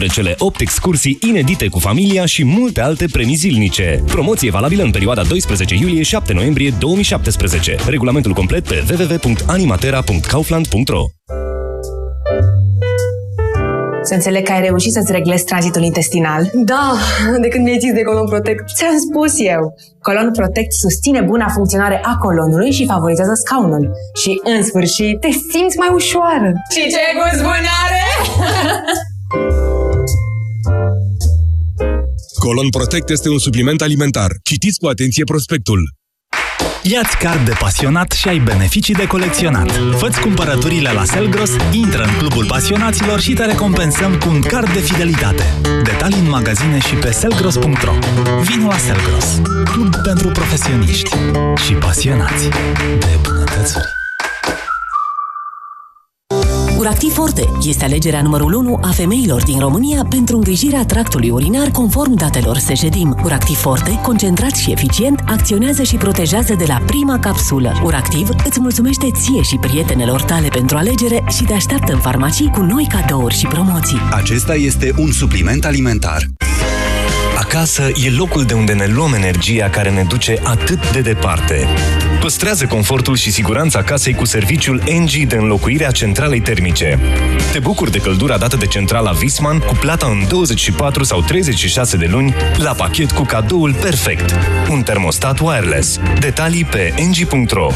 Între cele 8 excursii inedite cu familia și multe alte premii zilnice. Promoție valabilă în perioada 12 iulie-7 noiembrie 2017. Regulamentul complet pe www.animatera.kaufland.ro Să înțeleg că ai reușit să-ți reglezi tranzitul intestinal. Da, de când mi-ai zis de Colon Protect. Ți-am spus eu. Colon Protect susține buna funcționare a colonului și favorizează scaunul. Și, în sfârșit, te simți mai ușoară. Și ce gust bun are? Colon Protect este un supliment alimentar. Citiți cu atenție prospectul. Iați card de pasionat și ai beneficii de colecționat. Făți cumpărăturile la Selgros, intră în clubul pasionaților și te recompensăm cu un card de fidelitate. Detalii în magazine și pe selgros.ro Vino la Selgros, club pentru profesioniști și pasionați de bunătățuri. Uractiv Forte este alegerea numărul 1 a femeilor din România pentru îngrijirea tractului urinar conform datelor Sejedim. Uractiv Forte, concentrat și eficient, acționează și protejează de la prima capsulă. Uractiv îți mulțumește ție și prietenelor tale pentru alegere și te așteaptă în farmacii cu noi cadouri și promoții. Acesta este un supliment alimentar. Acasă e locul de unde ne luăm energia care ne duce atât de departe. Păstrează confortul și siguranța casei cu serviciul NG de înlocuire a centralei termice. Te bucuri de căldura dată de centrala Visman cu plata în 24 sau 36 de luni la pachet cu cadoul perfect. Un termostat wireless. Detalii pe ng.ro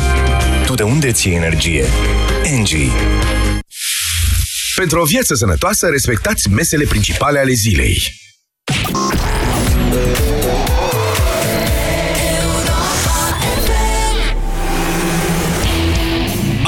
Tu de unde ți energie? NG. Pentru o viață sănătoasă, respectați mesele principale ale zilei.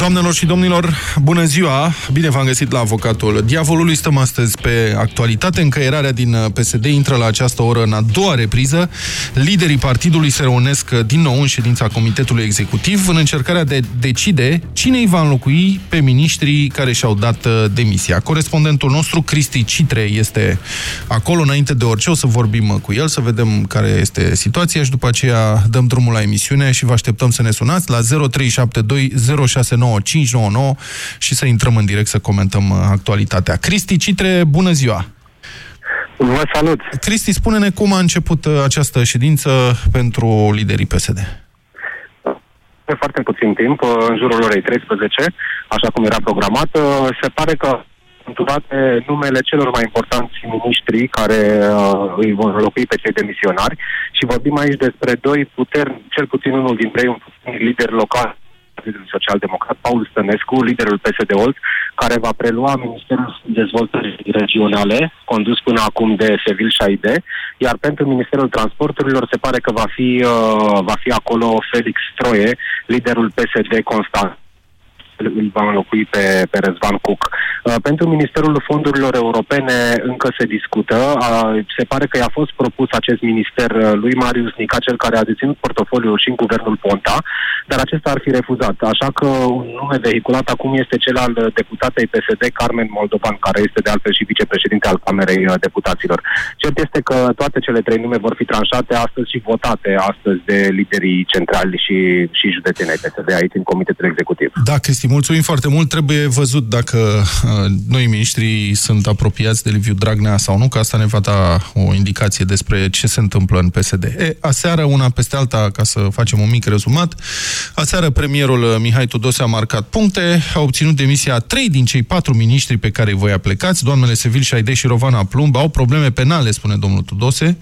Doamnelor și domnilor, bună ziua! Bine v-am găsit la Avocatul Diavolului. Stăm astăzi pe actualitate. Încăierarea din PSD intră la această oră în a doua repriză. Liderii partidului se reunesc din nou în ședința Comitetului Executiv în încercarea de decide cine îi va înlocui pe miniștrii care și-au dat uh, demisia. Corespondentul nostru, Cristi Citre, este acolo înainte de orice. O să vorbim cu el, să vedem care este situația și după aceea dăm drumul la emisiune și vă așteptăm să ne sunați la 0372 069 599 și să intrăm în direct să comentăm uh, actualitatea. Cristi Citre, bună ziua! Vă salut! Cristi, spune-ne cum a început uh, această ședință pentru liderii PSD. Pe foarte puțin timp, uh, în jurul orei 13, așa cum era programat, se pare că înturate numele celor mai importanți miniștri care uh, îi vor înlocui pe cei demisionari și vorbim aici despre doi puteri, cel puțin unul dintre ei, un lider local Partidului Social-Democrat, Paul Stănescu, liderul PSD-Olt, care va prelua Ministerul Dezvoltării Regionale, condus până acum de Sevil Șaide, iar pentru Ministerul Transporturilor se pare că va fi, uh, va fi acolo Felix Troie, liderul PSD Constant îl va înlocui pe, pe Răzvan Cuc. Uh, pentru Ministerul Fondurilor Europene încă se discută. Uh, se pare că i-a fost propus acest minister uh, lui Marius Nica, cel care a deținut portofoliul și în guvernul Ponta, dar acesta ar fi refuzat. Așa că un nume vehiculat acum este cel al deputatei PSD, Carmen Moldovan, care este de altfel și vicepreședinte al Camerei Deputaților. Cert este că toate cele trei nume vor fi tranșate astăzi și votate astăzi de liderii centrali și, și județenii PSD aici în Comitetul Executiv. Da, Cristi, mulțumim foarte mult. Trebuie văzut dacă uh, noi miniștrii sunt apropiați de Liviu Dragnea sau nu, că asta ne va da o indicație despre ce se întâmplă în PSD. E, aseară, una peste alta, ca să facem un mic rezumat, aseară premierul Mihai Tudose a marcat puncte, a obținut demisia a trei din cei patru miniștri pe care îi voi aplecați. Doamnele Sevil Șaide și Rovana Plumb au probleme penale, spune domnul Tudose,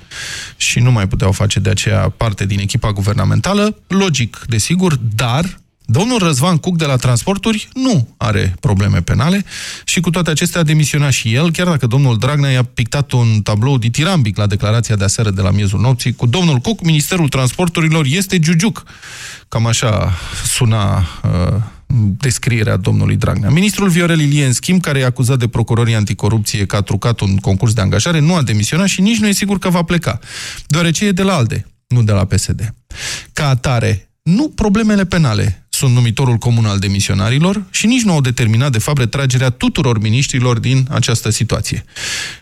și nu mai puteau face de aceea parte din echipa guvernamentală. Logic, desigur, dar Domnul Răzvan Cuc de la Transporturi nu are probleme penale și cu toate acestea a demisionat și el, chiar dacă domnul Dragnea i-a pictat un tablou ditirambic la declarația de aseară de la miezul nopții. Cu domnul Cuc, Ministerul Transporturilor este giugiuc. Cam așa suna uh, descrierea domnului Dragnea. Ministrul Viorel Ilie, în schimb, care e acuzat de procurorii anticorupție că a trucat un concurs de angajare, nu a demisionat și nici nu e sigur că va pleca, deoarece e de la ALDE, nu de la PSD. Ca atare, nu problemele penale sunt numitorul comun al demisionarilor și nici nu au determinat, de fapt, retragerea tuturor miniștrilor din această situație.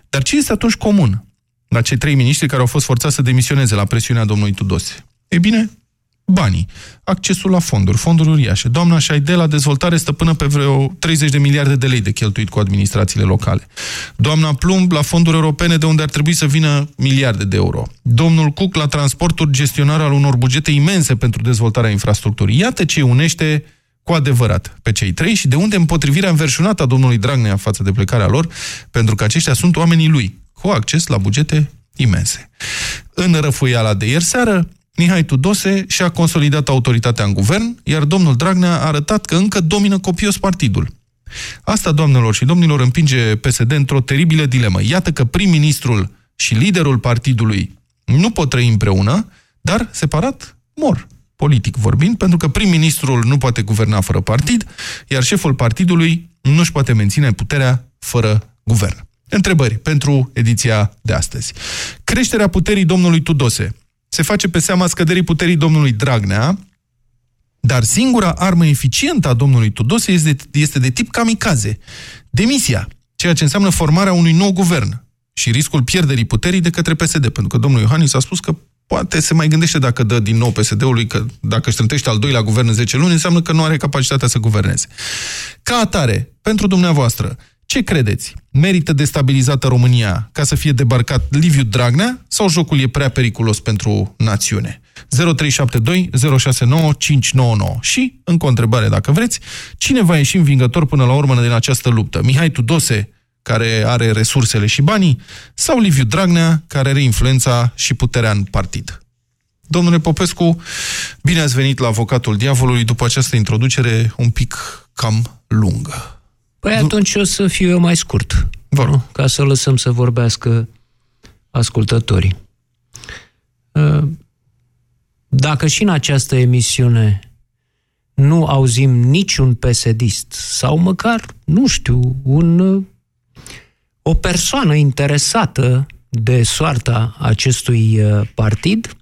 Dar ce este atunci comun la cei trei miniștri care au fost forțați să demisioneze la presiunea domnului Tudose? E bine, banii, accesul la fonduri, fonduri uriașe. Doamna Șaide la dezvoltare stăpână pe vreo 30 de miliarde de lei de cheltuit cu administrațiile locale. Doamna Plumb la fonduri europene de unde ar trebui să vină miliarde de euro. Domnul Cuc la transporturi gestionare al unor bugete imense pentru dezvoltarea infrastructurii. Iată ce unește cu adevărat pe cei trei și de unde împotrivirea înverșunată a domnului Dragnea față de plecarea lor, pentru că aceștia sunt oamenii lui, cu acces la bugete imense. În răfuiala de ieri seară, Mihai Tudose și-a consolidat autoritatea în guvern, iar domnul Dragnea a arătat că încă domină copios partidul. Asta, doamnelor și domnilor, împinge PSD într-o teribilă dilemă. Iată că prim-ministrul și liderul partidului nu pot trăi împreună, dar separat mor, politic vorbind, pentru că prim-ministrul nu poate guverna fără partid, iar șeful partidului nu își poate menține puterea fără guvern. Întrebări pentru ediția de astăzi. Creșterea puterii domnului Tudose se face pe seama scăderii puterii domnului Dragnea, dar singura armă eficientă a domnului Tudose este, este de tip kamikaze, demisia, ceea ce înseamnă formarea unui nou guvern și riscul pierderii puterii de către PSD, pentru că domnul Iohannis a spus că poate se mai gândește dacă dă din nou PSD-ului, că dacă își trântește al doilea guvern în 10 luni, înseamnă că nu are capacitatea să guverneze. Ca atare, pentru dumneavoastră, ce credeți? Merită destabilizată România ca să fie debarcat Liviu Dragnea sau jocul e prea periculos pentru națiune? 0372 069 599. Și, încă o întrebare dacă vreți, cine va ieși învingător până la urmă din această luptă? Mihai Tudose, care are resursele și banii, sau Liviu Dragnea, care are influența și puterea în partid? Domnule Popescu, bine ați venit la avocatul diavolului după această introducere un pic cam lungă. Păi atunci o să fiu eu mai scurt. Vă Ca să lăsăm să vorbească ascultătorii. Uh, dacă și în această emisiune nu auzim niciun pesedist sau măcar, nu știu, un, o persoană interesată de soarta acestui uh, partid,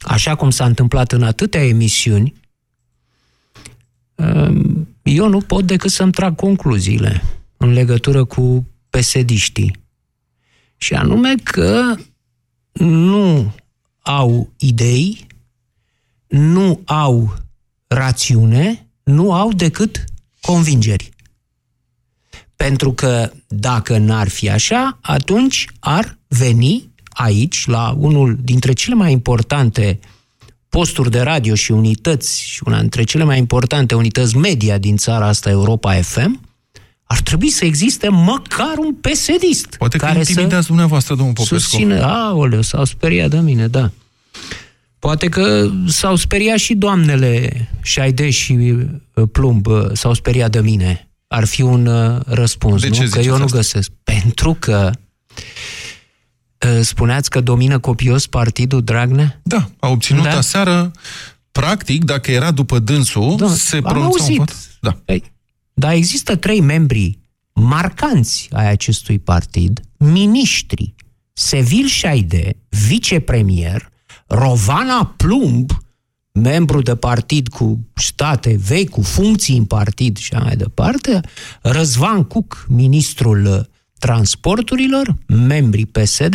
așa cum s-a întâmplat în atâtea emisiuni, uh, eu nu pot decât să-mi trag concluziile în legătură cu pesediștii. Și anume că nu au idei, nu au rațiune, nu au decât convingeri. Pentru că dacă n-ar fi așa, atunci ar veni aici, la unul dintre cele mai importante uh, posturi de radio și unități, și una dintre cele mai importante unități media din țara asta, Europa FM, ar trebui să existe măcar un pesedist. Poate care că intimidați să dumneavoastră, domnul Popescu. Susține, aoleu, s-au speriat de mine, da. Poate că s-au speriat și doamnele Șaide și uh, Plumb, uh, s-au speriat de mine. Ar fi un uh, răspuns, de nu? Ce că eu nu asta? găsesc. Pentru că spuneați că domină copios partidul Dragnea? Da, a obținut Da? aseară, practic, dacă era după dânsul, Da, se am pronunța un auzit. vot. Da. Ei, dar există trei membri marcanți ai acestui partid, miniștri, Sevil Șaide, vicepremier, Rovana Plumb, membru de partid cu state vechi, cu funcții în partid și așa mai departe, Răzvan Cuc, ministrul uh, transporturilor, membrii PSD,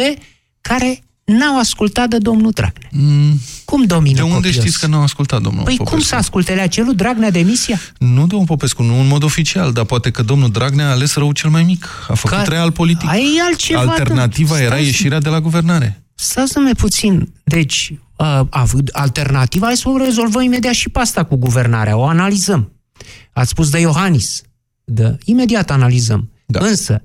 care n-au ascultat de domnul Dragnea. Mm, Cum domină de unde copios? știți că nu au ascultat, domnul Păi Popescu? cum să asculte? Le-a cerut Dragnea demisia? Nu, domnul Popescu, nu în mod oficial, dar poate că domnul Dragnea a ales rău cel mai mic. A făcut Care- real politic. Ai altceva, Alternativa da. era Stai- ieșirea de la guvernare. Stați mai puțin. Deci, a avut alternativa, hai să o rezolvăm imediat și pe asta cu guvernarea. O analizăm. Ați spus de Iohannis. Da, imediat analizăm. Da. Însă,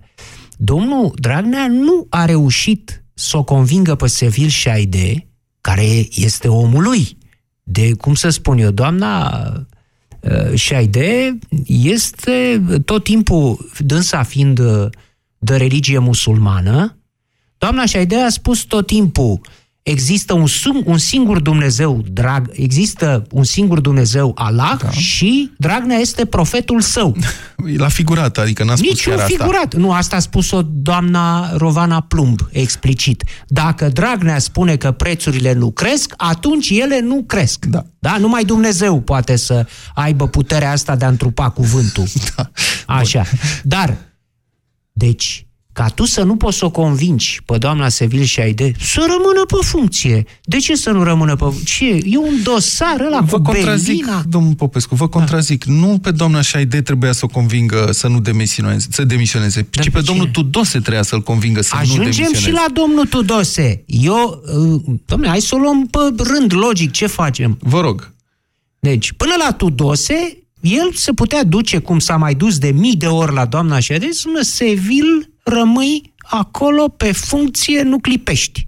domnul Dragnea nu a reușit să o convingă pe Sevil Șaide, care este omul lui. De, cum să spun eu, doamna uh, Șaide este tot timpul, dânsa fiind uh, de religie musulmană, Doamna Șaidea a spus tot timpul, există un, sing- un singur Dumnezeu, drag, există un singur Dumnezeu, Allah, da. și Dragnea este profetul său. La figurat, adică n-a spus Niciun chiar asta. figurat. Nu, asta a spus-o doamna Rovana Plumb, explicit. Dacă Dragnea spune că prețurile nu cresc, atunci ele nu cresc. Da. da? Numai Dumnezeu poate să aibă puterea asta de a întrupa cuvântul. Da. Așa. Dar, deci, ca tu să nu poți să o convingi pe doamna Sevil și Aide să rămână pe funcție. De ce să nu rămână pe Ce? E un dosar ăla Vă cu contrazic, Belina. domnul Popescu, vă contrazic. Da. Nu pe doamna Șaide trebuia să o convingă să nu demisioneze, să demisioneze Dar ci pe pe domnul cine? Tudose trebuia să-l convingă să nu Ajungem demisioneze. și la domnul Tudose. Eu, uh, domnule, hai să o luăm pe rând logic. Ce facem? Vă rog. Deci, până la Tudose, el se putea duce, cum s-a mai dus de mii de ori la doamna Șede, să spună, Sevil, rămâi acolo pe funcție, nu clipești.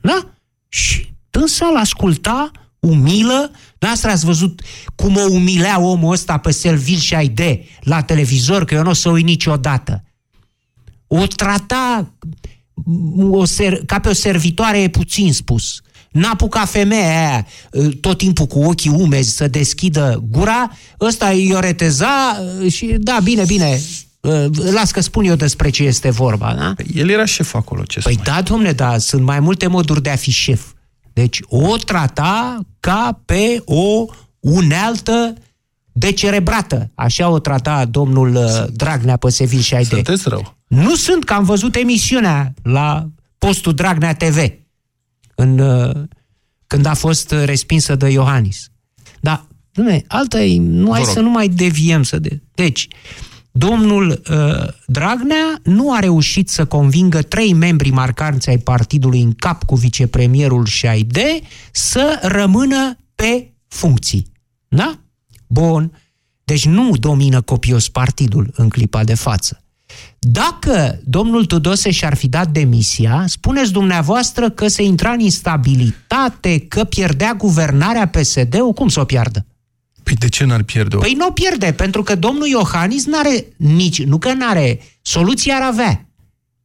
Da? Și dânsa l asculta, umilă, Noastră ați văzut cum o umilea omul ăsta pe Selvil și Aide la televizor, că eu nu o să uit niciodată. O trata o ser, ca pe o servitoare, e puțin spus. N-apuca femeia aia tot timpul cu ochii umezi să deschidă gura, ăsta îi oreteza și da, bine, bine, las că spun eu despre ce este vorba, da? El era șef acolo, ce Păi da, domne, da, sunt mai multe moduri de a fi șef. Deci o trata ca pe o unealtă decerebrată. Așa o trata domnul uh, Dragnea pe Sevil și Aide. Sunteți rău. Nu sunt, că am văzut emisiunea la postul Dragnea TV în, uh, când a fost respinsă de Iohannis. Dar, dumne, alta e, nu hai să nu mai deviem să de... Deci, domnul uh, Dragnea nu a reușit să convingă trei membri marcanți ai partidului în cap cu vicepremierul Șaide să rămână pe funcții. Da? Bun. Deci nu domină copios partidul în clipa de față. Dacă domnul Tudose și-ar fi dat demisia, spuneți dumneavoastră că se intra în instabilitate, că pierdea guvernarea PSD-ul, cum să o piardă? Păi de ce n-ar pierde-o? Păi nu o pierde, pentru că domnul Iohannis n-are nici, nu că n-are, soluția ar avea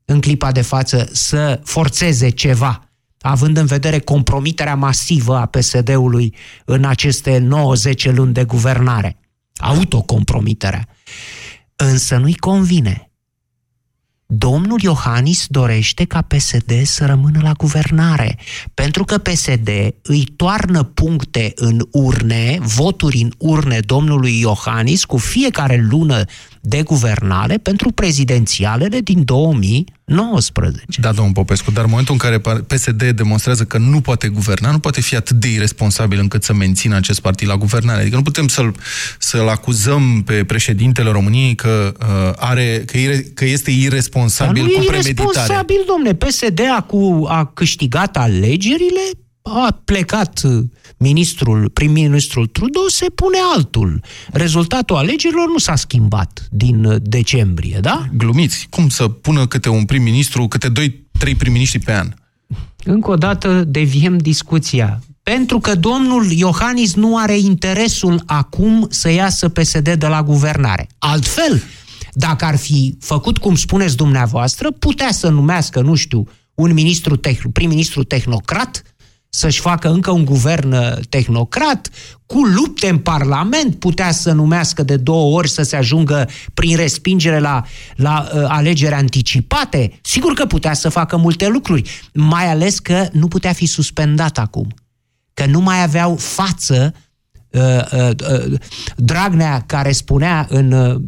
în clipa de față să forțeze ceva, având în vedere compromiterea masivă a PSD-ului în aceste 9-10 luni de guvernare. Autocompromiterea. Însă nu-i convine. Domnul Iohannis dorește ca PSD să rămână la guvernare, pentru că PSD îi toarnă puncte în urne, voturi în urne domnului Iohannis cu fiecare lună de guvernare pentru prezidențialele din 2019. Da, domnul Popescu, dar în momentul în care PSD demonstrează că nu poate guverna, nu poate fi atât de irresponsabil încât să mențină acest partid la guvernare. Adică nu putem să-l, să-l acuzăm pe președintele României că, uh, are, că, ire, că este irresponsabil Dar nu cu e premeditare. irresponsabil, domne. PSD a, cu, a câștigat alegerile, a plecat ministrul, prim-ministrul Trudeau, se pune altul. Rezultatul alegerilor nu s-a schimbat din decembrie, da? Glumiți. Cum să pună câte un prim-ministru, câte doi, trei prim-ministri pe an? Încă o dată deviem discuția. Pentru că domnul Iohannis nu are interesul acum să iasă PSD de la guvernare. Altfel, dacă ar fi făcut cum spuneți dumneavoastră, putea să numească, nu știu, un ministru tehn- prim-ministru tehnocrat, să-și facă încă un guvern tehnocrat, cu lupte în Parlament, putea să numească de două ori să se ajungă prin respingere la, la uh, alegeri anticipate. Sigur că putea să facă multe lucruri, mai ales că nu putea fi suspendat acum. Că nu mai aveau față uh, uh, uh, Dragnea care spunea în uh,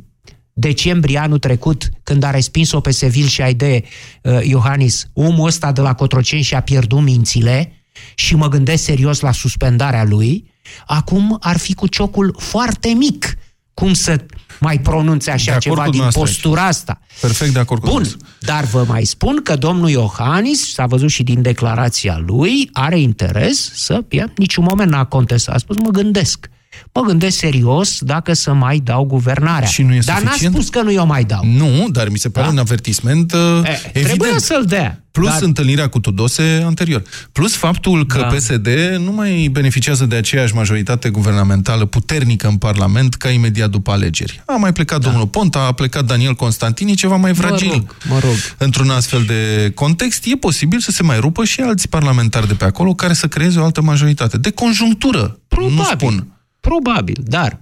decembrie anul trecut, când a respins-o pe Sevil și Aide uh, Iohannis, omul ăsta de la Cotroceni și-a pierdut mințile, și mă gândesc serios la suspendarea lui, acum ar fi cu ciocul foarte mic cum să mai pronunțe așa ceva din postura asta. Perfect de acord cu Bun, dar vă mai spun că domnul Iohannis, s-a văzut și din declarația lui, are interes să, ia, niciun moment n-a contestat, a spus, mă gândesc. Mă gândesc serios dacă să mai dau guvernarea. Și nu e dar suficient? n-a spus că nu eu mai dau. Nu, dar mi se pare Da. un avertisment uh, E, evident. Trebuia să-l dea. Plus dar- întâlnirea cu Tudose anterior. Plus faptul că Da. PSD nu mai beneficiază de aceeași majoritate guvernamentală puternică în Parlament ca imediat după alegeri. A mai plecat da. domnul Ponta, a plecat Daniel Constantini, ceva mai fragil. Mă rog, mă rog. Într-un astfel de context, e posibil să se mai rupă și alți parlamentari de pe acolo care să creeze o altă majoritate. De conjunctură, Probabil. nu spun. Probabil, dar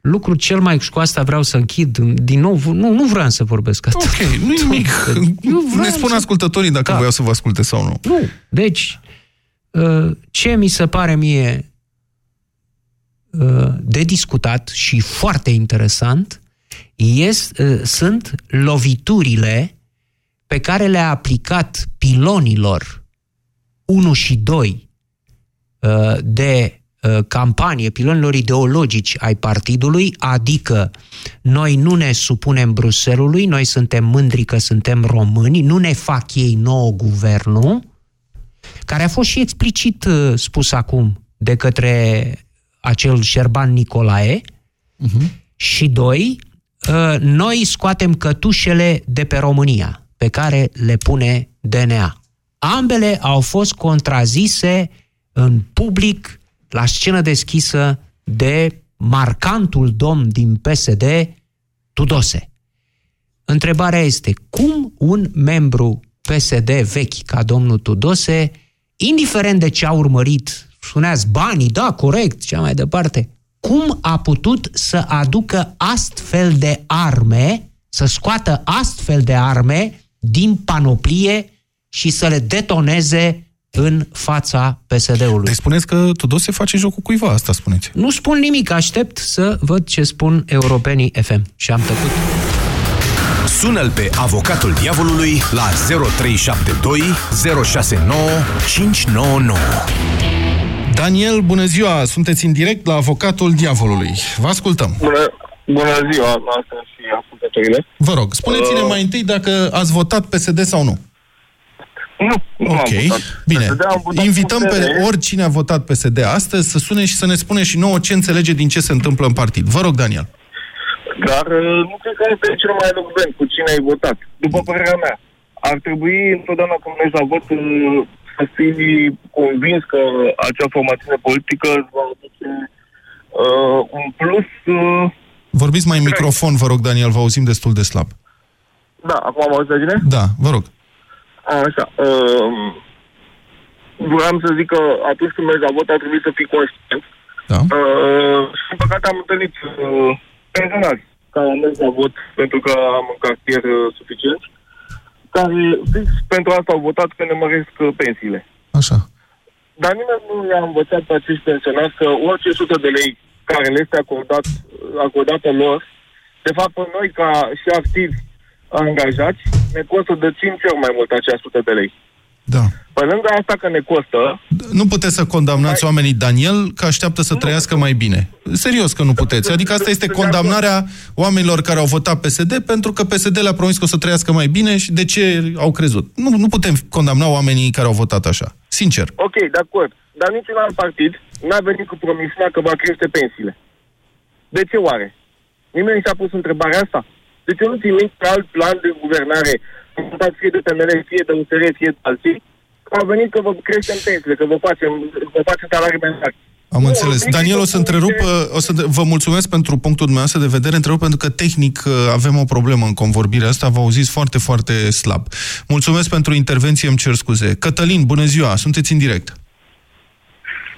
lucru cel mai și cu asta vreau să închid din nou, nu, nu vreau să vorbesc atât. Ok, nu nimic. Eu vreau Ne spun să- ascultătorii dacă Da. voiau să vă asculte sau nu. Nu, deci uh, ce mi se pare mie uh, de discutat și foarte interesant este, uh, sunt loviturile pe care le-a aplicat pilonilor 1 și 2 uh, de uh, campanie, pilonilor ideologici ai partidului, adică noi nu ne supunem Bruselului, noi suntem mândri că suntem români, nu ne fac ei nouă guvernul, care a fost și explicit uh, spus acum de către acel Șerban Nicolae, uh-huh. și doi, noi scoatem cătușele de pe România, pe care le pune DNA. Ambele au fost contrazise în public, la scenă deschisă, de marcantul domn din PSD, Tudose. Întrebarea este, cum un membru PSD vechi ca domnul Tudose, indiferent de ce a urmărit, spuneați banii, da, corect, cea mai departe, cum a putut să aducă astfel de arme, să scoată astfel de arme din panoplie și să le detoneze în fața PSD-ului. Deci spuneți că Tudose face jocul cuiva, asta spuneți. Nu spun nimic, aștept să văd ce spun europenii FM. Și am tăcut. Sună-l pe avocatul diavolului la 0372 069 599. Daniel, bună ziua! Sunteți în direct la avocatul diavolului. Vă ascultăm. Bună, bună ziua, noastră și ascultătorile. Vă rog, spuneți-ne uh... mai întâi dacă ați votat PSD sau nu. Nu, nu Ok, am votat. bine. PSD, am votat Invităm PSD. pe oricine a votat PSD astăzi să sune și să ne spune și nouă ce înțelege din ce se întâmplă în partid. Vă rog, Daniel. Dar uh, nu cred că este cel mai elocvent cu cine ai votat. După părerea mea, ar trebui întotdeauna când mergi la vot uh, să fii convins că acea formațiune politică îți va aduce uh, un plus. Uh, Vorbiți mai în microfon, vă rog, Daniel, vă auzim destul de slab. da, acum am auzit bine? Da, vă rog. A, Așa. Uh, vreau să zic că atunci când mergi la vot ar trebui să fii conștient. Da. Uh, și, din păcate, am întâlnit uh, pensionari care au mers la vot pentru că am un cartier uh, suficient, care fix pentru asta au votat că ne măresc uh, pensiile. Așa. Dar nimeni nu i-a învățat pe acești pensionari că orice sută de lei care le este acordat, acordată lor, de fapt, pe noi, ca și activi angajați, ne costă de 5 ori mai mult acea sută de lei. Da. Pe lângă asta că ne costă, Nu puteți să condamnați oamenii, Daniel, că așteaptă să trăiască mai bine. Serios că nu puteți. Adică asta este condamnarea oamenilor care au votat PSD pentru că PSD le-a promis că o să trăiască mai bine și de ce au crezut. Nu, nu putem condamna oamenii care au votat așa. Sincer. ok, de acord, dar niciun alt partid n-a venit cu promisiunea că va crește pensiile. De ce oare? Nimeni nu și-a pus întrebarea asta. De ce nu țin minte alt plan de guvernare, votat fie de PNL, fie de USR, fie de alții, că a venit că vă creștem pensiile, că vă facem, vă facem salarii mai mari. Am Nu, înțeles. nici Daniel, o nu să întrerup, niște- o să vă mulțumesc pentru punctul dumneavoastră de vedere, întrerup pentru că tehnic uh, avem o problemă în convorbirea asta, vă auziți foarte, foarte slab. Mulțumesc pentru intervenție, îmi cer scuze. Cătălin, bună ziua, sunteți în direct.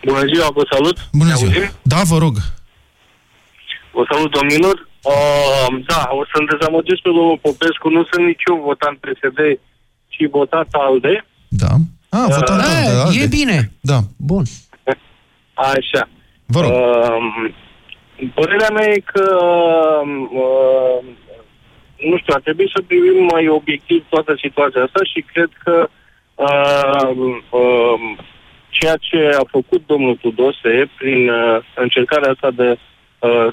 Bună ziua, vă salut. Bună Ne ziua. auzim? Da, vă rog. Vă salut, domnilor. Uh, da, o să-l dezamăgesc pe domnul Popescu. Nu sunt nici eu votant PSD, ci votat ALDE. Da. Ah, votat Da, de alte. e bine. Da. Bun. Așa. Vă rog. Uh, părerea mea e că, uh, nu știu, ar trebui să privim mai obiectiv toată situația asta și cred că uh, uh, ceea ce a făcut domnul Tudose prin uh, încercarea asta de uh,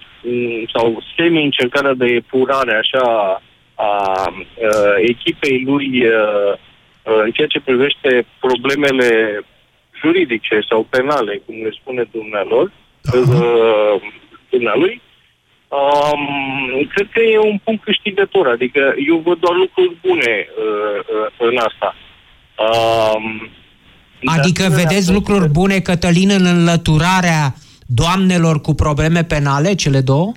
sau semi-încercarea de epurare așa a uh, echipei lui uh, uh, în ceea ce privește problemele juridice sau penale, cum le spune dumnealor, uh, dumnealui, um, cred că e un punct câștigător. Adică eu văd doar lucruri bune uh, uh, în asta. Um, de Adică asemenea, vedeți lucruri bune, Cătălin, în înlăturarea doamnelor cu probleme penale, cele două?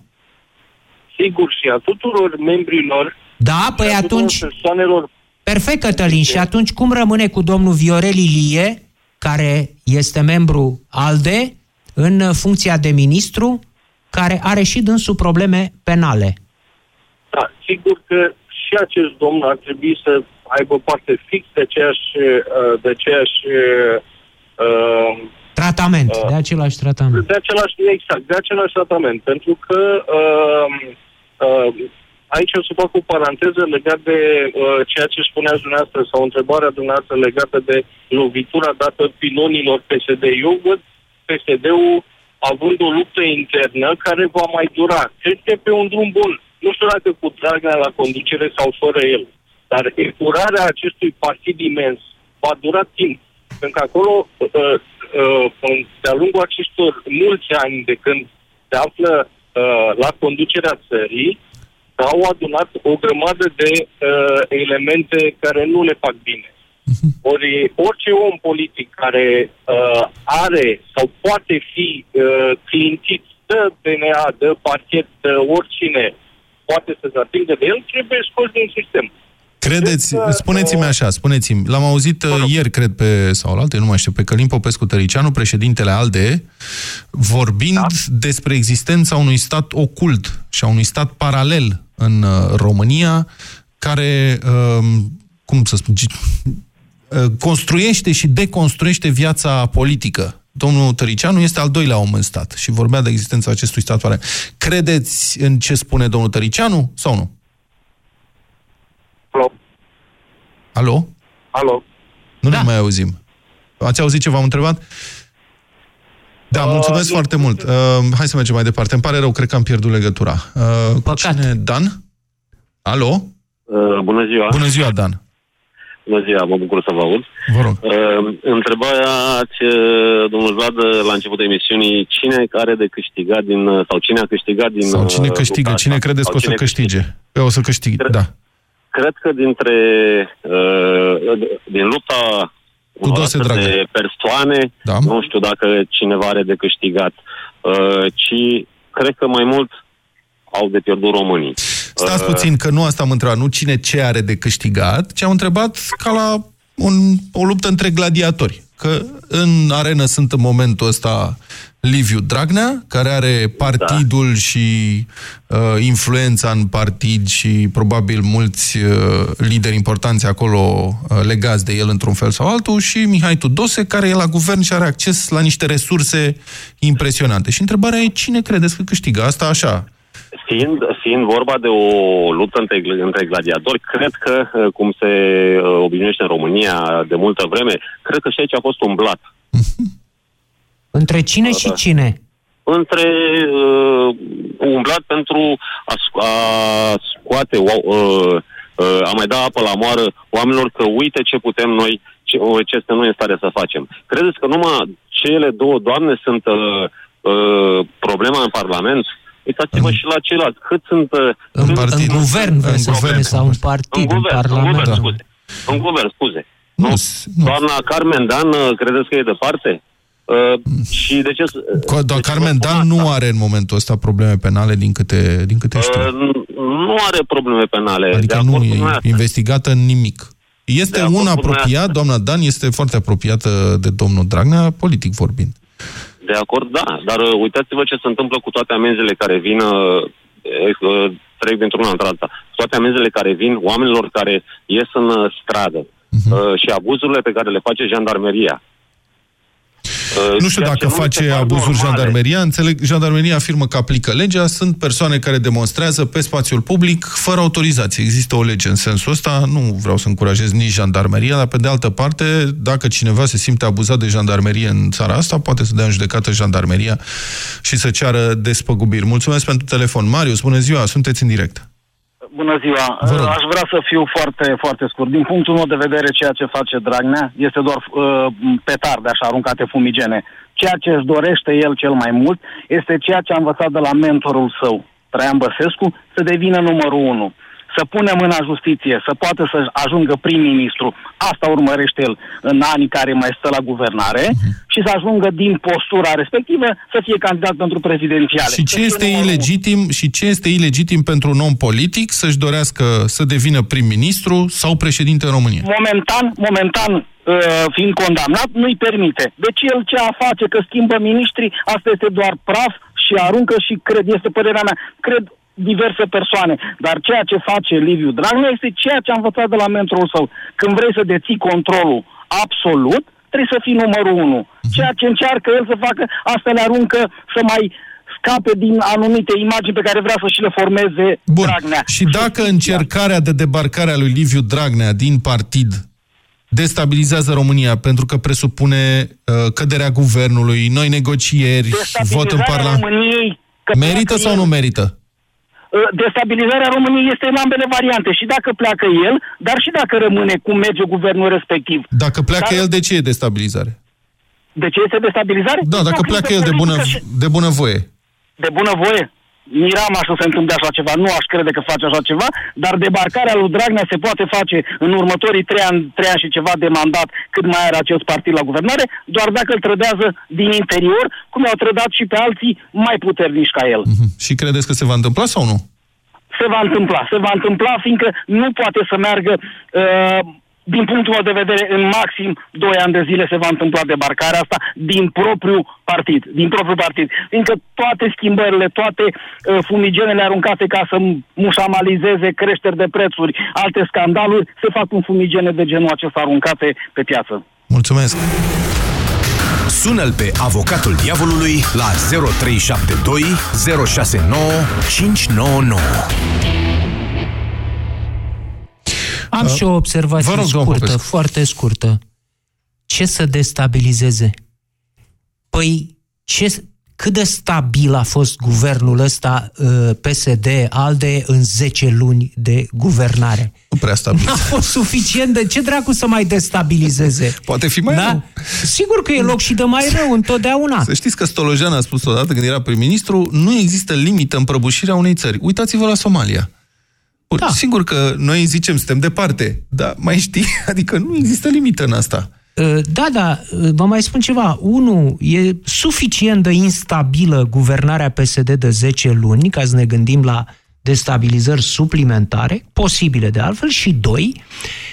Sigur, și a tuturor membrilor Da, păi și a tuturor atunci... persoanelor Perfect, Cătălin. Și atunci cum rămâne cu domnul Viorel Ilie, care este membru ALDE, în funcția de ministru, care are și dânsul probleme penale? Da, sigur că și acest domn ar trebui să aibă parte fix de aceeași, uh, de aceeași uh, Tratament, Uh, de același tratament. de același, exact, de același tratament, pentru că uh, uh, aici o să fac o paranteză legat de uh, ceea ce spuneați dumneavoastră sau întrebarea dumneavoastră legată de lovitura dată pilonilor PSD. Eu văd PSD-ul având o luptă internă care va mai dura. Cred că e pe un drum bun. Nu știu dacă cu Dragnea la conducere sau fără el. Dar epurarea acestui partid imens va dura timp. Pentru că acolo, uh, uh, de-a lungul acestor mulți ani de când se află uh, la conducerea țării, au adunat o grămadă de uh, elemente care nu le fac bine. Ori orice om politic care uh, are sau poate fi uh, clintit de DNA, de parchet, de oricine poate să se atingă de el, trebuie scos din sistem. Credeți, spuneți-mi așa, spuneți-mi, l-am auzit uh, ieri, cred, pe, sau la alte, nu mai știu, pe Călim Popescu Tăricianu, președintele ALDE, vorbind da. despre existența unui stat ocult și a unui stat paralel în uh, România, care, um, cum să spun, uh, construiește și deconstruiește viața politică. Domnul Tăricianu este al doilea om în stat și vorbea de existența acestui stat paralel. Credeți în ce spune domnul Tăricianu sau nu? Alo? Alo? Alo? Nu da. ne mai auzim. Ați auzit ce v-am întrebat? Da, mulțumesc uh, foarte mult. Uh, hai să mergem mai departe. Îmi pare rău, cred că am pierdut legătura. Uh, cu cine? Dan? Alo? Uh, bună ziua. Bună ziua, Dan. Bună ziua, mă bucur să vă aud. Vă rog. Uh, întrebarea, uh, domnul Vlad, la începutul emisiunii, cine are de câștigat din, uh, sau cine a câștigat din... Sau cine uh, câștigă, cine credeți că o să câștige? câștige? O să câștige, cred, da. Cred că dintre, uh, din lupta cu dose de persoane, da. nu știu dacă cineva are de câștigat, uh, ci cred că mai mult au de pierdut românii. Stați uh, puțin, că nu asta am întrebat, nu cine ce are de câștigat, ci am întrebat ca la un, o luptă între gladiatori. Că în arenă sunt în momentul ăsta Liviu Dragnea, care are partidul da. și uh, influența în partid și probabil mulți uh, lideri importanți acolo uh, legați de el într-un fel sau altul, și Mihai Tudose, care e la guvern și are acces la niște resurse impresionante. Și întrebarea e cine credeți că câștigă asta așa? Fiind, fiind vorba de o luptă între, între gladiatori, cred că, uh, cum se uh, obișnuiește în România de multă vreme, cred că și aici a fost un blat. Între cine și cine? Între uh, umblat pentru a, a scoate, uh, uh, a mai da apă la moară oamenilor că uite ce putem noi, ce, ce este noi în stare să facem. Credeți că numai cele două doamne sunt uh, uh, problema în Parlament? Uitați-vă în... și la ceilalți. Cât sunt... Uh, în, în, în guvern, în să guvern, sau în partid, în, guvern, în Parlament. În guvern, scuze. În guvern, scuze. Nu, nu. Doamna Carmen Dan, uh, credeți că e departe? Uh, și de ce... Doar Carmen Dan nu are în momentul ăsta probleme penale din câte, din câte știu. Uh, nu are probleme penale. Adică nu e investigată în nimic. Este un apropiat, doamna Dan este foarte apropiată de domnul Dragnea, politic vorbind. De acord, da. Dar uh, uitați-vă ce se întâmplă cu toate amenzile care vin, uh, uh, trec dintr-una într-alta. Toate amenzile care vin oamenilor care ies în uh, stradă uh-huh. uh, și abuzurile pe care le face jandarmeria. Nu știu dacă face abuzuri normale. jandarmeria. Înțeleg, jandarmeria afirmă că aplică legea. Sunt persoane care demonstrează pe spațiul public fără autorizație. Există o lege în sensul ăsta. Nu vreau să încurajez nici jandarmeria, dar pe de altă parte, dacă cineva se simte abuzat de jandarmerie în țara asta, poate să dea în judecată jandarmeria și să ceară despăgubiri. Mulțumesc pentru telefon. Marius, bună ziua, sunteți în direct. Bună ziua! Aș vrea să fiu foarte, foarte scurt. Din punctul meu de vedere, ceea ce face Dragnea este doar uh, petarde așa aruncate fumigene. Ceea ce își dorește el cel mai mult este ceea ce a învățat de la mentorul său, Traian Băsescu, să devină numărul unu să punem în justiție, să poată să ajungă prim-ministru. Asta urmărește el în anii care mai stă la guvernare uh-huh. și să ajungă din postura respectivă să fie candidat pentru prezidențiale. Și ce este ilegitim și ce este ilegitim pentru un om politic să-și dorească să devină prim-ministru sau președinte în România? Momentan, momentan uh, fiind condamnat, nu-i permite. Deci el ce a face că schimbă miniștri, asta este doar praf și aruncă și cred, este părerea mea, cred diverse persoane. Dar ceea ce face Liviu Dragnea este ceea ce a învățat de la mentorul său. Când vrei să deții controlul absolut, trebuie să fii numărul unu. Mhm. Ceea ce încearcă el să facă, asta le aruncă să mai scape din anumite imagini pe care vrea să și le formeze Bun. Dragnea. Și dacă încercarea de debarcare a lui Liviu Dragnea din partid destabilizează România pentru că presupune uh, căderea guvernului, noi negocieri, vot în Parlament. României, că Merită pleacă sau el- nu merită? Uh, Destabilizarea României este în ambele variante. Și dacă pleacă el, dar și dacă rămâne cum merge guvernul respectiv. Dacă pleacă Dar- el, de ce e destabilizare? De ce este destabilizare? Da, dacă Din o pleacă criză el de bună, politică și- de bună voie. de bună voie. Mirama să se întâmple așa ceva, nu aș crede că face așa ceva, dar debarcarea lui Dragnea se poate face în următorii trei ani, trei ani și ceva de mandat, cât mai are acest partid la guvernare, doar dacă îl trădează din interior, cum i-au trădat și pe alții mai puternici ca el. Mhm. Și credeți că se va întâmpla sau nu? Se va întâmpla, se va întâmpla, fiindcă nu poate să meargă uh, din punctul meu de vedere, în maxim 2 ani de zile se va întâmpla debarcarea asta din propriul partid, din propriul partid. Fiindcă toate schimbările, toate uh, fumigenele aruncate ca să mușamalizeze creșteri de prețuri, alte scandaluri, se fac cu fumigene de genul acesta aruncate pe piață. Mulțumesc! Sună-l pe avocatul diavolului la 0372 069 599. Am și o observație Vă rog, domnul scurtă, Popescu. foarte scurtă. Ce să destabilizeze? Păi, ce, cât de stabil a fost guvernul ăsta uh, PSD-ALDE în 10 luni de guvernare? Nu prea stabil. N-a fost suficient de ce dracu să mai destabilizeze? Poate fi mai da? rău. Sigur că e loc și de mai rău întotdeauna. Să știți că Stolojan a spus odată când era prim-ministru, nu există limită în prăbușirea unei țări. Uitați-vă la Somalia. Bun, da. Sigur că noi zicem suntem departe, dar mai știi, adică nu există limită în asta. Da, da, vă mai spun ceva. Unu, e suficient de instabilă guvernarea PSD de 10 luni, ca să ne gândim la destabilizări suplimentare, posibile de altfel, și doi,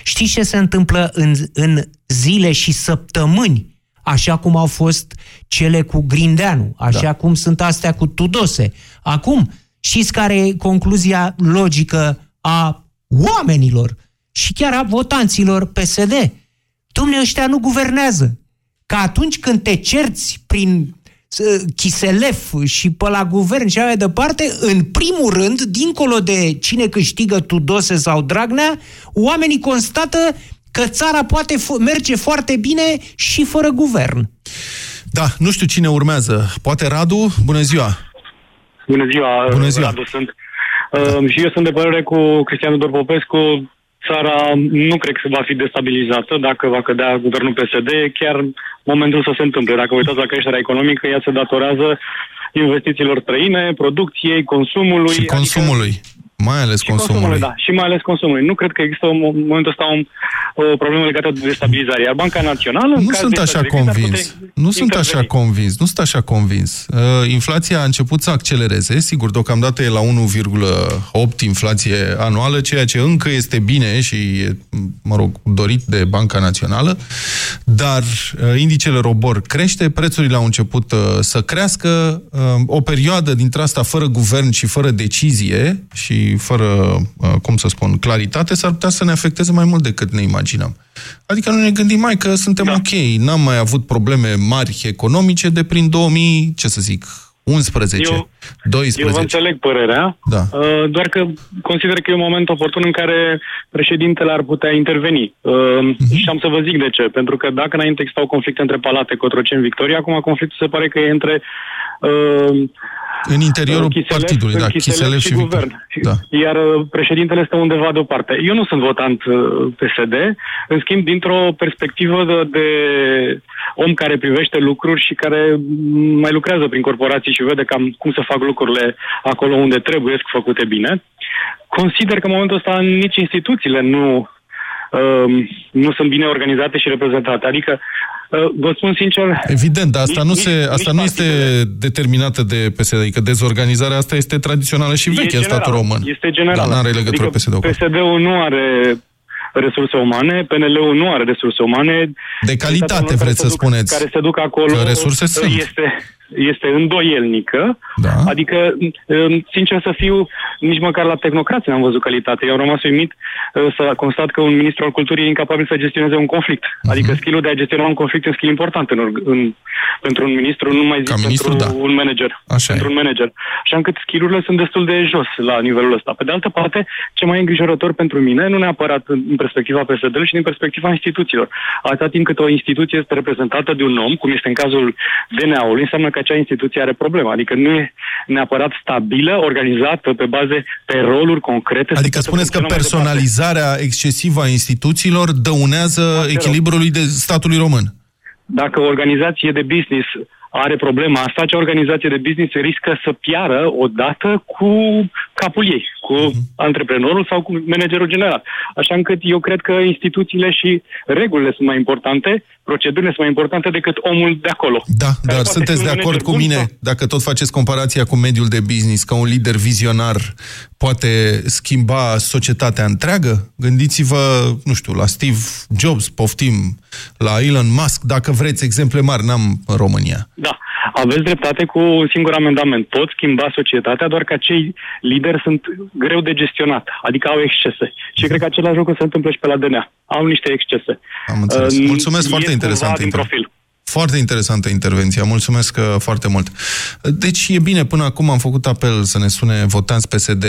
știți ce se întâmplă în, în zile și săptămâni, așa cum au fost cele cu Grindeanu, așa da. cum sunt astea cu Tudose. Acum, știți care e concluzia logică a oamenilor și chiar a votanților PSD? Dom'le, ăștia nu guvernează. Că atunci când te cerți prin uh, Chiselef și pe la guvern și așa mai departe, în primul rând, dincolo de cine câștigă Tudose sau Dragnea, oamenii constată că țara poate f- merge foarte bine și fără guvern. Da, nu știu cine urmează. Poate Radu? Bună ziua! Bună ziua, Bună ziua. Radu sunt. Uh, și eu sunt de părere cu Cristian Tudor Popescu. Țara nu cred că va fi destabilizată dacă va cădea guvernul PSD. Chiar momentul să se întâmple. Dacă vă uitați la creșterea economică, ea se datorează investițiilor străine, producției, consumului. Și consumului. Mai ales Și consumului. consumului, da. Și mai ales consumului. Nu cred că există în momentul ăsta un, o problemă legată de destabilizare. Iar Banca Națională... în Nu caz sunt de așa stabilitate, ar convins. putea Nu sunt așa interveni. convins. Nu sunt așa convins. Uh, inflația a început să accelereze. Sigur, deocamdată e la 1,8 inflație anuală, ceea ce încă este bine și e, mă rog, dorit de Banca Națională, dar uh, indicele robor crește, prețurile au început uh, să crească. Uh, o perioadă dintre asta fără guvern și fără decizie și fără, uh, cum să spun, claritate, s-ar putea să ne afecteze mai mult decât ne imaginăm. Adică nu ne gândim mai că suntem da. ok, n-am mai avut probleme mari economice de prin 2000, ce să zic, 11, Eu- 12. Eu vă înțeleg părerea, Da. uh, doar că consider că e un moment oportun în care președintele ar putea interveni. Uh, Mhm. Și am să vă zic de ce. Pentru că dacă înainte existau conflicte între Palate, Cotroceni, Victoria, acum conflictul se pare că e între uh, În interiorul Chiselef, partidului, da, Chiselef Chiselef și, și Victor. guvern. Da. Iar uh, președintele este undeva deoparte. Eu nu sunt votant uh, PSD, în schimb, dintr-o perspectivă de, de om care privește lucruri și care mm, mai lucrează prin corporații și vede cam cum se fac lucrurile acolo unde trebuie făcute bine, consider că în momentul ăsta nici instituțiile nu, uh, nu sunt bine organizate și reprezentate. Adică, uh, vă spun sincer... Evident, dar asta nici- nu, se, nici- asta nici nu este determinată de PSD, adică dezorganizarea asta este tradițională și veche E în statul general, român. Este general. Dar nu are legătură adică PSD-ul. cu asta. PSD-ul nu are resurse umane, PNL-ul nu are resurse umane. De calitate, Care vreți se să duc- spuneți. Care se duc acolo. Că resurse sunt. Este, este îndoielnică, da. adică, um, sincer să fiu, nici măcar la tehnocrație n-am văzut calitate. Eu am rămas uimit uh, să constat că un ministru al culturii e incapabil să gestioneze un conflict. Uh-huh. Adică skillul de a gestiona un conflict e un skill important în, în, pentru un ministru, nu mai zic Ca ministru, pentru da. un manager. Așa pentru e. un manager. Așa încât skillurile sunt destul de jos la nivelul ăsta. Pe de altă parte, ce mai e îngrijorător pentru mine, nu neapărat în perspectiva PSD-ului, ci din perspectiva instituțiilor. Atâta timp cât o instituție este reprezentată de un om, cum este în cazul DNA-ului, înseamnă că acea instituție are probleme. Adică nu e neapărat stabilă, organizată pe baze, pe roluri concrete. să Adică poată spuneți că funcționa mai departe. personalizarea excesivă a instituțiilor dăunează echilibrului de statului român. Dacă o organizație de business are problema asta, acea organizație de business riscă să piară odată cu capul ei, cu antreprenorul sau cu managerul general. Așa încât eu cred că instituțiile și regulile sunt mai importante, procedurile sunt mai importante decât omul de acolo. Da, Care dar poate sunteți fi de un acord manager cu bun mine, sau- dacă tot faceți comparația cu mediul de business, că un lider vizionar poate schimba societatea întreagă? Gândiți-vă, nu știu, la Steve Jobs, poftim, la Elon Musk, dacă vreți exemple mari, n-am în România. Da, aveți dreptate cu un singur amendament. Pot schimba societatea, doar că acei lideri sunt greu de gestionat, adică au excese. Și cred că același lucru se întâmplă și pe la DNA. Au niște excese. Am înțeles. Uh, Mulțumesc, ies foarte cumva interesant. din profil. Foarte interesantă intervenția, mulțumesc uh, foarte mult. Deci e bine, până acum am făcut apel să ne sune votanți PSD,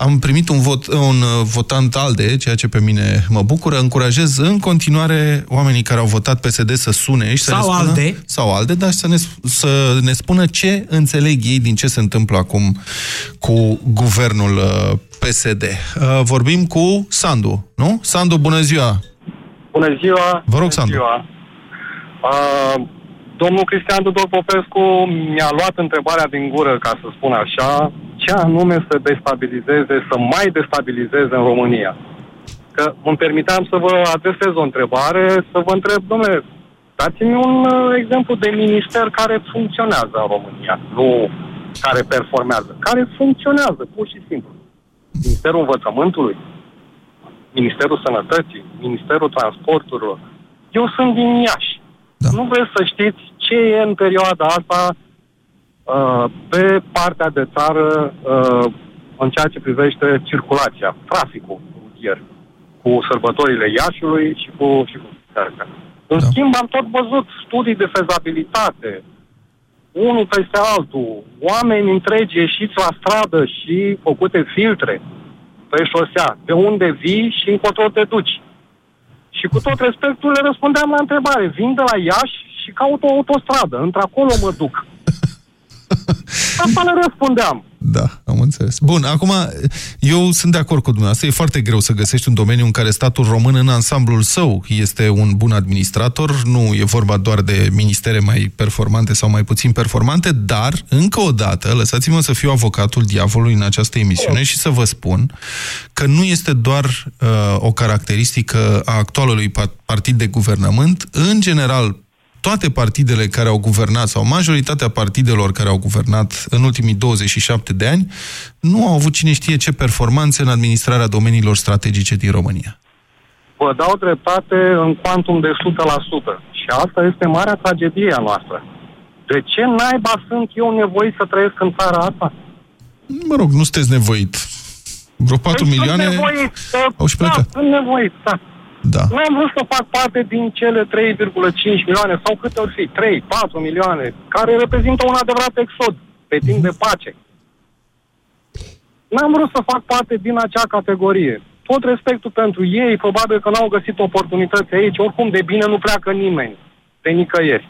am primit un, vot, un uh, votant ALDE, ceea ce pe mine mă bucură. Încurajez în continuare oamenii care au votat PSD să sune și să Sau ne spună, ALDE. Sau ALDE, dar să ne, să ne spună ce înțeleg ei din ce se întâmplă acum cu guvernul uh, PSD. Uh, Vorbim cu Sandu, nu? Sandu, bună ziua! Bună ziua! Vă rog, Bună Sandu. Ziua. Uh, domnul Cristian Tudor Popescu mi-a luat întrebarea din gură, ca să spun așa, ce anume să destabilizeze, să mai destabilizeze în România. Că îmi permiteam să vă adresez o întrebare, să vă întreb, domnule, dați-mi un uh, exemplu de minister care funcționează în România, nu care performează, care funcționează, pur și simplu. Ministerul Învățământului, Ministerul Sănătății, Ministerul Transporturilor. Eu sunt din Iași. Da. Nu vreți să știți ce e în perioada asta uh, pe partea de țară uh, în ceea ce privește circulația, traficul rutier, cu sărbătorile Iașiului și cu, și cu astea. În schimb, am tot văzut studii de fezabilitate, unul peste altul, oameni întregi ieșiți la stradă și făcute filtre pe șosea, de unde vii și încotro te duci. Și cu tot respectul le răspundeam la întrebare. Vin de la Iași și caut o autostradă. Într-acolo mă duc. Asta le răspundeam. Da, am înțeles. Bun, acum, eu sunt de acord cu dumneavoastră. E foarte greu să găsești un domeniu în care statul român în ansamblul său este un bun administrator. Nu e vorba doar de ministere mai performante sau mai puțin performante, dar, încă o dată, lăsați-mă să fiu avocatul diavolului în această emisiune și să vă spun că nu este doar uh, o caracteristică a actualului pa- partid de guvernământ. În general, toate partidele care au guvernat sau majoritatea partidelor care au guvernat în ultimii 27 de ani nu au avut cine știe ce performanțe în administrarea domeniilor strategice din România. Vă dau dreptate în cuantum de 100%. Și asta este marea tragedie a noastră. De ce naiba sunt eu nevoit să trăiesc în țara asta? Mă rog, nu sunteți nevoit. Vreo 4 Păi milioane Sunt nevoit, uh, au și da, plecat. sunt nevoit, da. Da. Nu am vrut să fac parte din cele 3,5 milioane sau câte ori fi, 3, 4 milioane, care reprezintă un adevărat exod pe timp de pace. N-am vrut să fac parte din acea categorie. Tot respectul pentru ei, probabil că n-au găsit oportunități aici, oricum de bine nu pleacă nimeni, de nicăieri.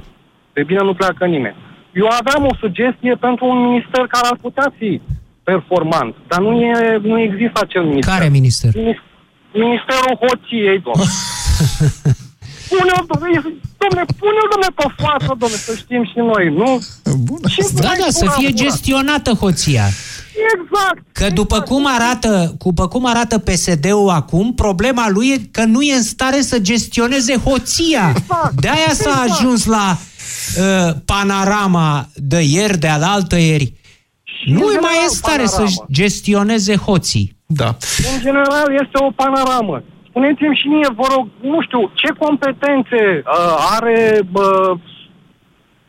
De bine nu pleacă nimeni. Eu aveam o sugestie pentru un minister care ar putea fi performant, dar nu, e, nu există acel minister. Care minister? Minis- Ministerul Hoției, domnule. Pune-o, domnule, domnule, pune-o, domnule, pe față, domnule, să știm și noi, nu? Ce Da, vrei da, să pula fie pula? gestionată hoția. Exact. Că după cum arată, după cum arată PSD-ul acum, problema lui e că nu e în stare să gestioneze hoția. De aia s-a exact. ajuns la uh, panorama de ieri, de alaltă ieri. Nu în mai general, e în stare să panoramă. gestioneze hoții. Da. În general, este o panoramă. Spuneți-mi și mie, vă rog, nu știu, ce competențe uh, are uh,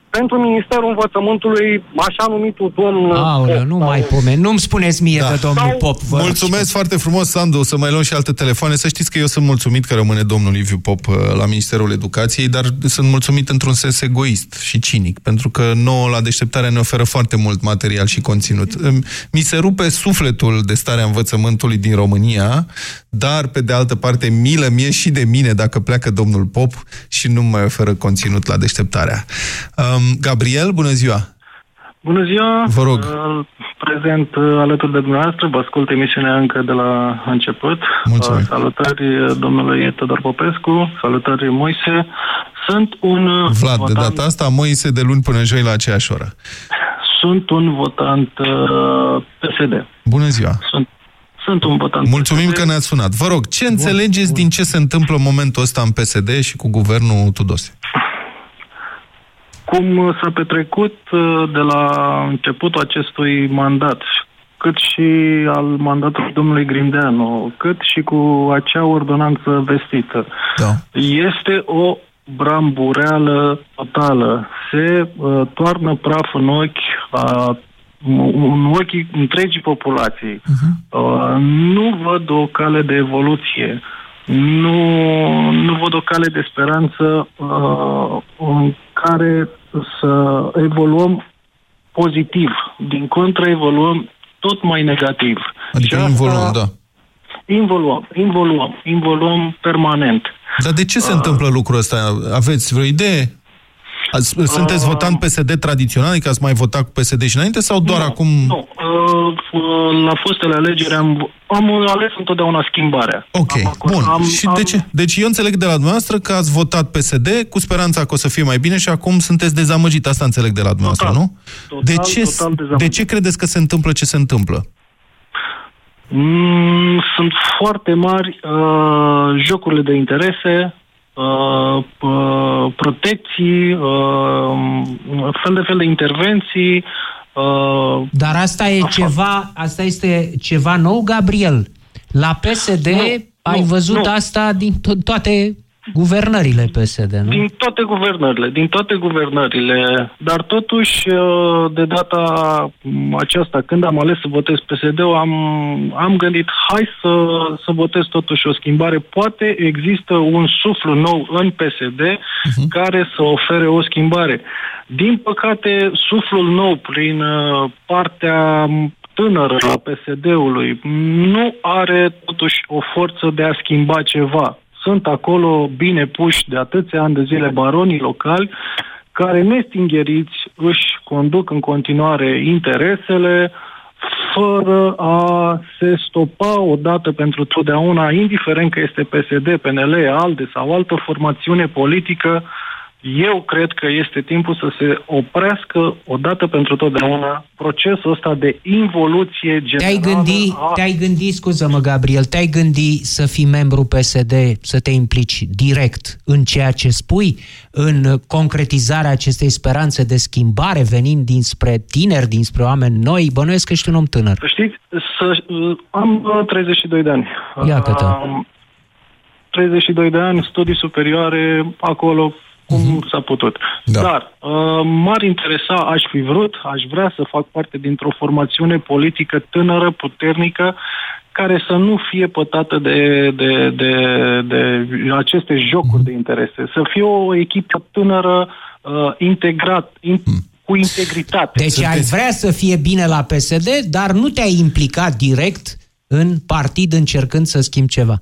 pentru Ministerul Învățământului, așa numitul domn... Aoleu, nu mai pomeni. Nu-mi spuneți mie da. de domnul Pop. Vă Mulțumesc rog. foarte frumos, Sandu. Să mai luăm și alte telefoane. Să știți că eu sunt mulțumit că rămâne domnul Liviu Pop uh, la Ministerul Educației, dar sunt mulțumit într-un sens egoist și cinic, pentru că nouă la deșteptarea ne oferă foarte mult material și conținut. Mi se rupe sufletul de starea învățământului din România, dar, pe de altă parte, milă mie și de mine dacă pleacă domnul Pop și nu mai oferă conținut la deșteptarea. Um, Gabriel, bună ziua! Bună ziua! Vă rog! Uh, prezent uh, alături de dumneavoastră, vă ascult emisiunea încă de la început. Mulțumim! Uh, salutări domnului Todor Popescu, salutări Moise. Sunt un Vlad, votant... de data asta, Moise de luni până joi la aceeași oră. Sunt un votant uh, PSD. Bună ziua! Sunt sunt un votant. Mulțumim PSD. că ne-ați sunat. Vă rog, ce bun, înțelegeți bun. din ce se întâmplă în momentul ăsta în PSD și cu guvernul Tudose? Cum s-a petrecut uh, de la începutul acestui mandat, cât și al mandatului domnului Grindeanu, cât și cu acea ordonanță vestită. Da. Este o brambureală totală. Se uh, toarnă praf în ochi a în ochii întregii populații. Uh-huh. Uh, nu văd o cale de evoluție. Nu, nu văd o cale de speranță uh, în care să evoluăm pozitiv. Din contră, evoluăm tot mai negativ. Adică Și involuăm, da. Involuăm, involuăm, involuăm permanent. Dar de ce se uh, întâmplă lucrul ăsta? Aveți vreo idee? Ați, sunteți uh, votant PSD tradițional, adică ați mai votat cu PSD și înainte sau doar nu, acum? Nu, uh, la fostele alegeri am, am ales întotdeauna schimbarea. Ok, am, bun. Am, și am... de ce? Deci eu înțeleg de la dumneavoastră că ați votat PSD cu speranța că o să fie mai bine și acum sunteți dezamăgit. Asta înțeleg de la dumneavoastră, total, nu? Total, de, ce, total de ce credeți că se întâmplă ce se întâmplă? Mm, sunt foarte mari uh, jocurile de interese, Uh, uh, protecții, uh, fel de fel de intervenții. Uh, Dar asta e așa. ceva, asta este ceva nou, Gabriel. La PSD nu, ai nu, văzut nu. asta din to- toate guvernările PSD, nu? Din toate guvernările, din toate guvernările, dar totuși uh, de data aceasta, când am ales să votez PSD-ul, am, am gândit, hai să, să votez totuși o schimbare. Poate există un suflu nou în PSD uh-huh. care să ofere o schimbare. Din păcate, suflul nou prin uh, partea tânără a PSD-ului nu are totuși o forță de a schimba ceva sunt acolo bine puși de atâția ani de zile baronii locali care nestingheriți își conduc în continuare interesele fără a se stopa odată pentru totdeauna, indiferent că este PSD, PNL, ALDE sau altă formațiune politică, eu cred că este timpul să se oprească odată pentru totdeauna procesul ăsta de involuție generală. Te-ai gândi, a... te-ai gândi, scuză-mă, Gabriel, te-ai gândi să fii membru PSD, să te implici direct în ceea ce spui, în concretizarea acestei speranțe de schimbare venind dinspre tineri, dinspre oameni noi? Bănuiesc că ești un om tânăr. Știți, să, am 32 de ani. Iată-te. 32 de ani, studii superioare, acolo cum uh-huh. s-a putut. Da. Dar uh, m-ar interesa, aș fi vrut, aș vrea să fac parte dintr-o formațiune politică tânără, puternică, care să nu fie pătată de, de, de, de aceste jocuri uh-huh. de interese. Să fie o echipă tânără, uh, integrat, in, uh-huh. cu integritate. Deci ai vrea să fie bine la PSD, dar nu te-ai implicat direct în partid încercând să schimbi ceva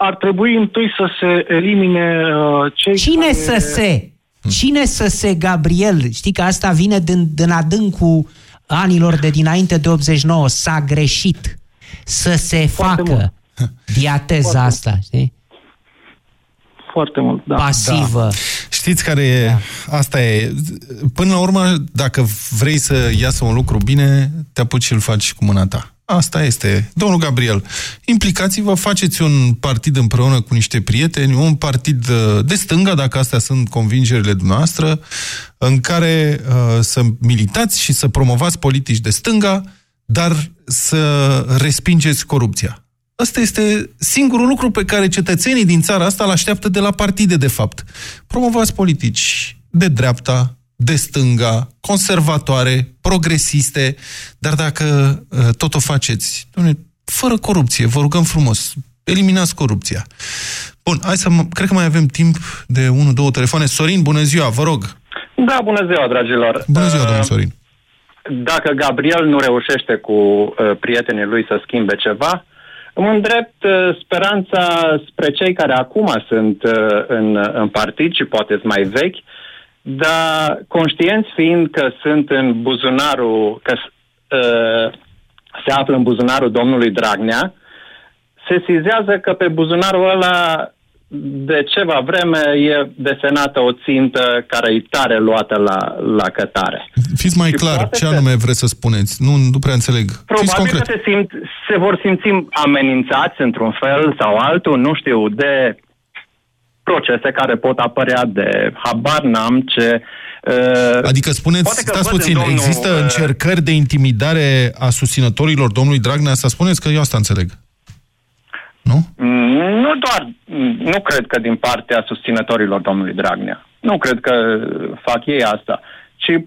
ar trebui întâi să se elimine uh, cei Cine care... să se? Cine să se, Gabriel? Știi că asta vine din, din adâncul anilor de dinainte de 89. S-a greșit să se Foarte facă mult. diateza Foarte asta, știi? Foarte mult, da. Pasivă. Da. Știți care e? Da. Asta e. Până la urmă, dacă vrei să iasă un lucru bine, te apuci și îl faci cu mâna ta. Asta este. Domnul Gabriel, implicați-vă, faceți un partid împreună cu niște prieteni, un partid uh, de stânga, dacă astea sunt convingerile dumneavoastră, în care uh, să militați și să promovați politici de stânga, dar să respingeți corupția. Ăsta este singurul lucru pe care cetățenii din țara asta îl așteaptă de la partide, de fapt. Promovați politici de dreapta, de stânga, conservatoare, progresiste, dar dacă uh, tot o faceți, domnule, fără corupție, vă rugăm frumos, eliminați corupția. Bun, hai să, cred că mai avem timp de 1-2 telefoane. Sorin, bună ziua, vă rog. Da, bună ziua, dragilor. Bună ziua, domnul Sorin. Dacă Gabriel nu reușește cu uh, prietenii lui să schimbe ceva, îmi îndrept uh, speranța spre cei care acum sunt uh, în, în partid și poate sunt mai vechi, dar conștienți fiind că sunt în buzunarul, că uh, se află în buzunarul domnului Dragnea, se sizează că pe buzunarul ăla de ceva vreme e desenată o țintă care e tare luată la, la cătare. Fiți mai și clar, ce anume vreți să spuneți? Nu, nu prea înțeleg. Probabil că se, simt, se vor simți amenințați într-un fel sau altul, nu știu, de procese care pot apărea de habar n-am ce... Uh, adică spuneți, stați puțin, domnul, există uh, încercări de intimidare a susținătorilor domnului Dragnea? Să spuneți că eu asta înțeleg nu? Nu doar, nu cred că din partea susținătorilor domnului Dragnea. Nu cred că fac ei asta, ci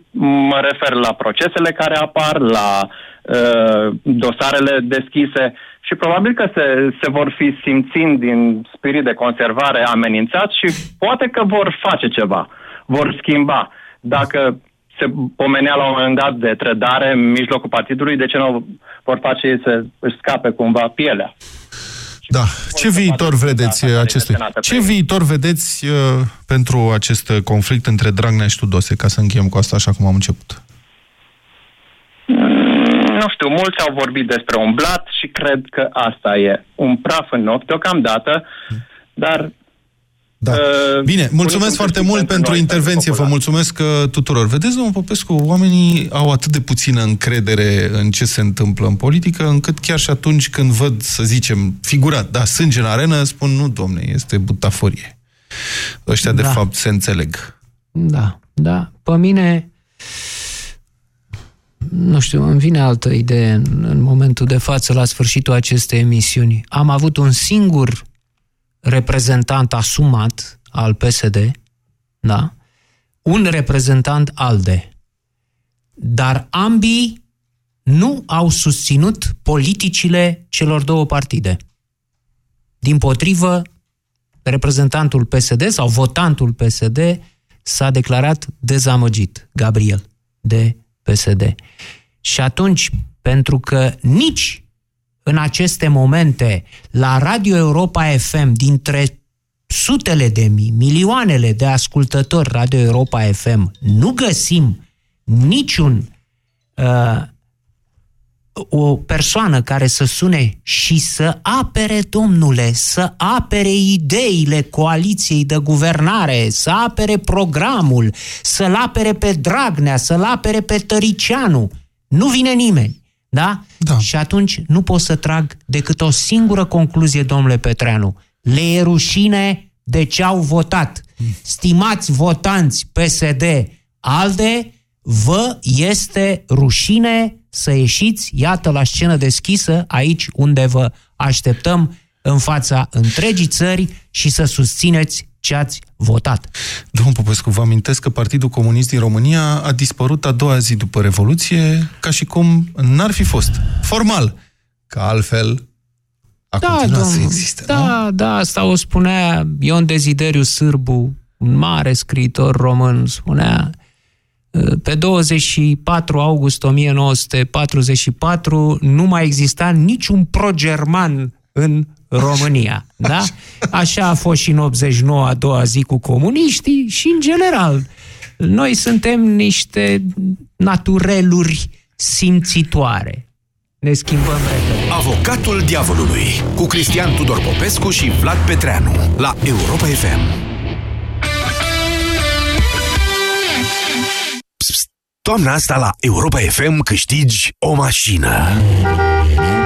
mă refer la procesele care apar, la uh, dosarele deschise și probabil că se, se vor fi simțind din spirit de conservare amenințați și poate că vor face ceva, vor schimba. Dacă se pomenea la un moment dat de trădare în mijlocul partidului, de ce nu vor face ei să își scape cumva pielea? Da. Ce viitor vedeți acestui? Ce viitor vedeți uh, pentru acest conflict între Dragnea și Tudose, ca să încheiem cu asta așa cum am început? Mm, nu știu, mulți au vorbit despre un blat și cred că asta e un praf în ochi deocamdată, dar da. Uh, Bine, mulțumesc foarte mult pentru intervenție, vă mulțumesc uh, tuturor. Vedeți, domnul Popescu, oamenii au atât de puțină încredere în ce se întâmplă în politică, încât chiar și atunci când văd, să zicem, figurat, da, sânge în arenă, spun, nu, domne, este butaforie. Ăștia, da. de fapt, se înțeleg. Da, da. Pe mine, nu știu, îmi vine altă idee în, în momentul de față, la sfârșitul acestei emisiuni. Am avut un singur reprezentant asumat al PSD, da? un reprezentant ALDE. Dar ambii nu au susținut politicile celor două partide. Din potrivă, reprezentantul PSD sau votantul PSD s-a declarat dezamăgit, Gabriel, de PSD. Și atunci, pentru că nici în aceste momente la Radio Europa FM dintre sutele de mii, milioanele de ascultători Radio Europa FM, nu găsim niciun uh, o persoană care să sune și să apere, domnule, să apere ideile coaliției de guvernare, să apere programul, să-l apere pe Dragnea, să-l apere pe Tăricianu. Nu vine nimeni. Da? da? Și atunci nu pot să trag decât o singură concluzie, domnule Petreanu. Le e rușine de ce au votat. Stimați votanți PSD ALDE, vă este rușine să ieșiți, iată, la scenă deschisă, aici unde vă așteptăm în fața întregii țări și să susțineți ce ați votat. Domnul Popescu, vă amintesc că Partidul Comunist din România a dispărut a doua zi după Revoluție, ca și cum n-ar fi fost. Formal. Că altfel a da, continuat domnul, să existe, Da, nu? da, asta o spunea Ion Dezideriu Sârbu, un mare scriitor român, spunea pe 24 august 1944 nu mai exista niciun pro-german în România. Da? Așa a fost și în 89 a doua zi cu comuniștii și în general. Noi suntem niște natureluri simțitoare. Ne schimbăm repede. Avocatul diavolului cu Cristian Tudor Popescu și Vlad Petreanu la Europa FM. Toamna asta la Europa FM câștigi o mașină.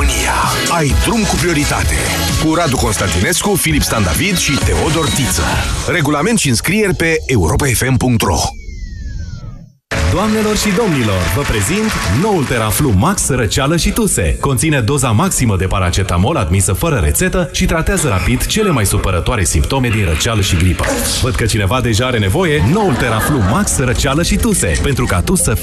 România. Ai drum cu prioritate. Cu Radu Constantinescu, Filip Stan David și Teodor Tiță. Regulament și înscrieri pe europafm.ro Doamnelor și domnilor, vă prezint noul Teraflu Max Răceală și Tuse. Conține doza maximă de paracetamol admisă fără rețetă și tratează rapid cele mai supărătoare simptome din răceală și gripă. Văd că cineva deja are nevoie, noul Teraflu Max Răceală și Tuse, pentru ca tu să fii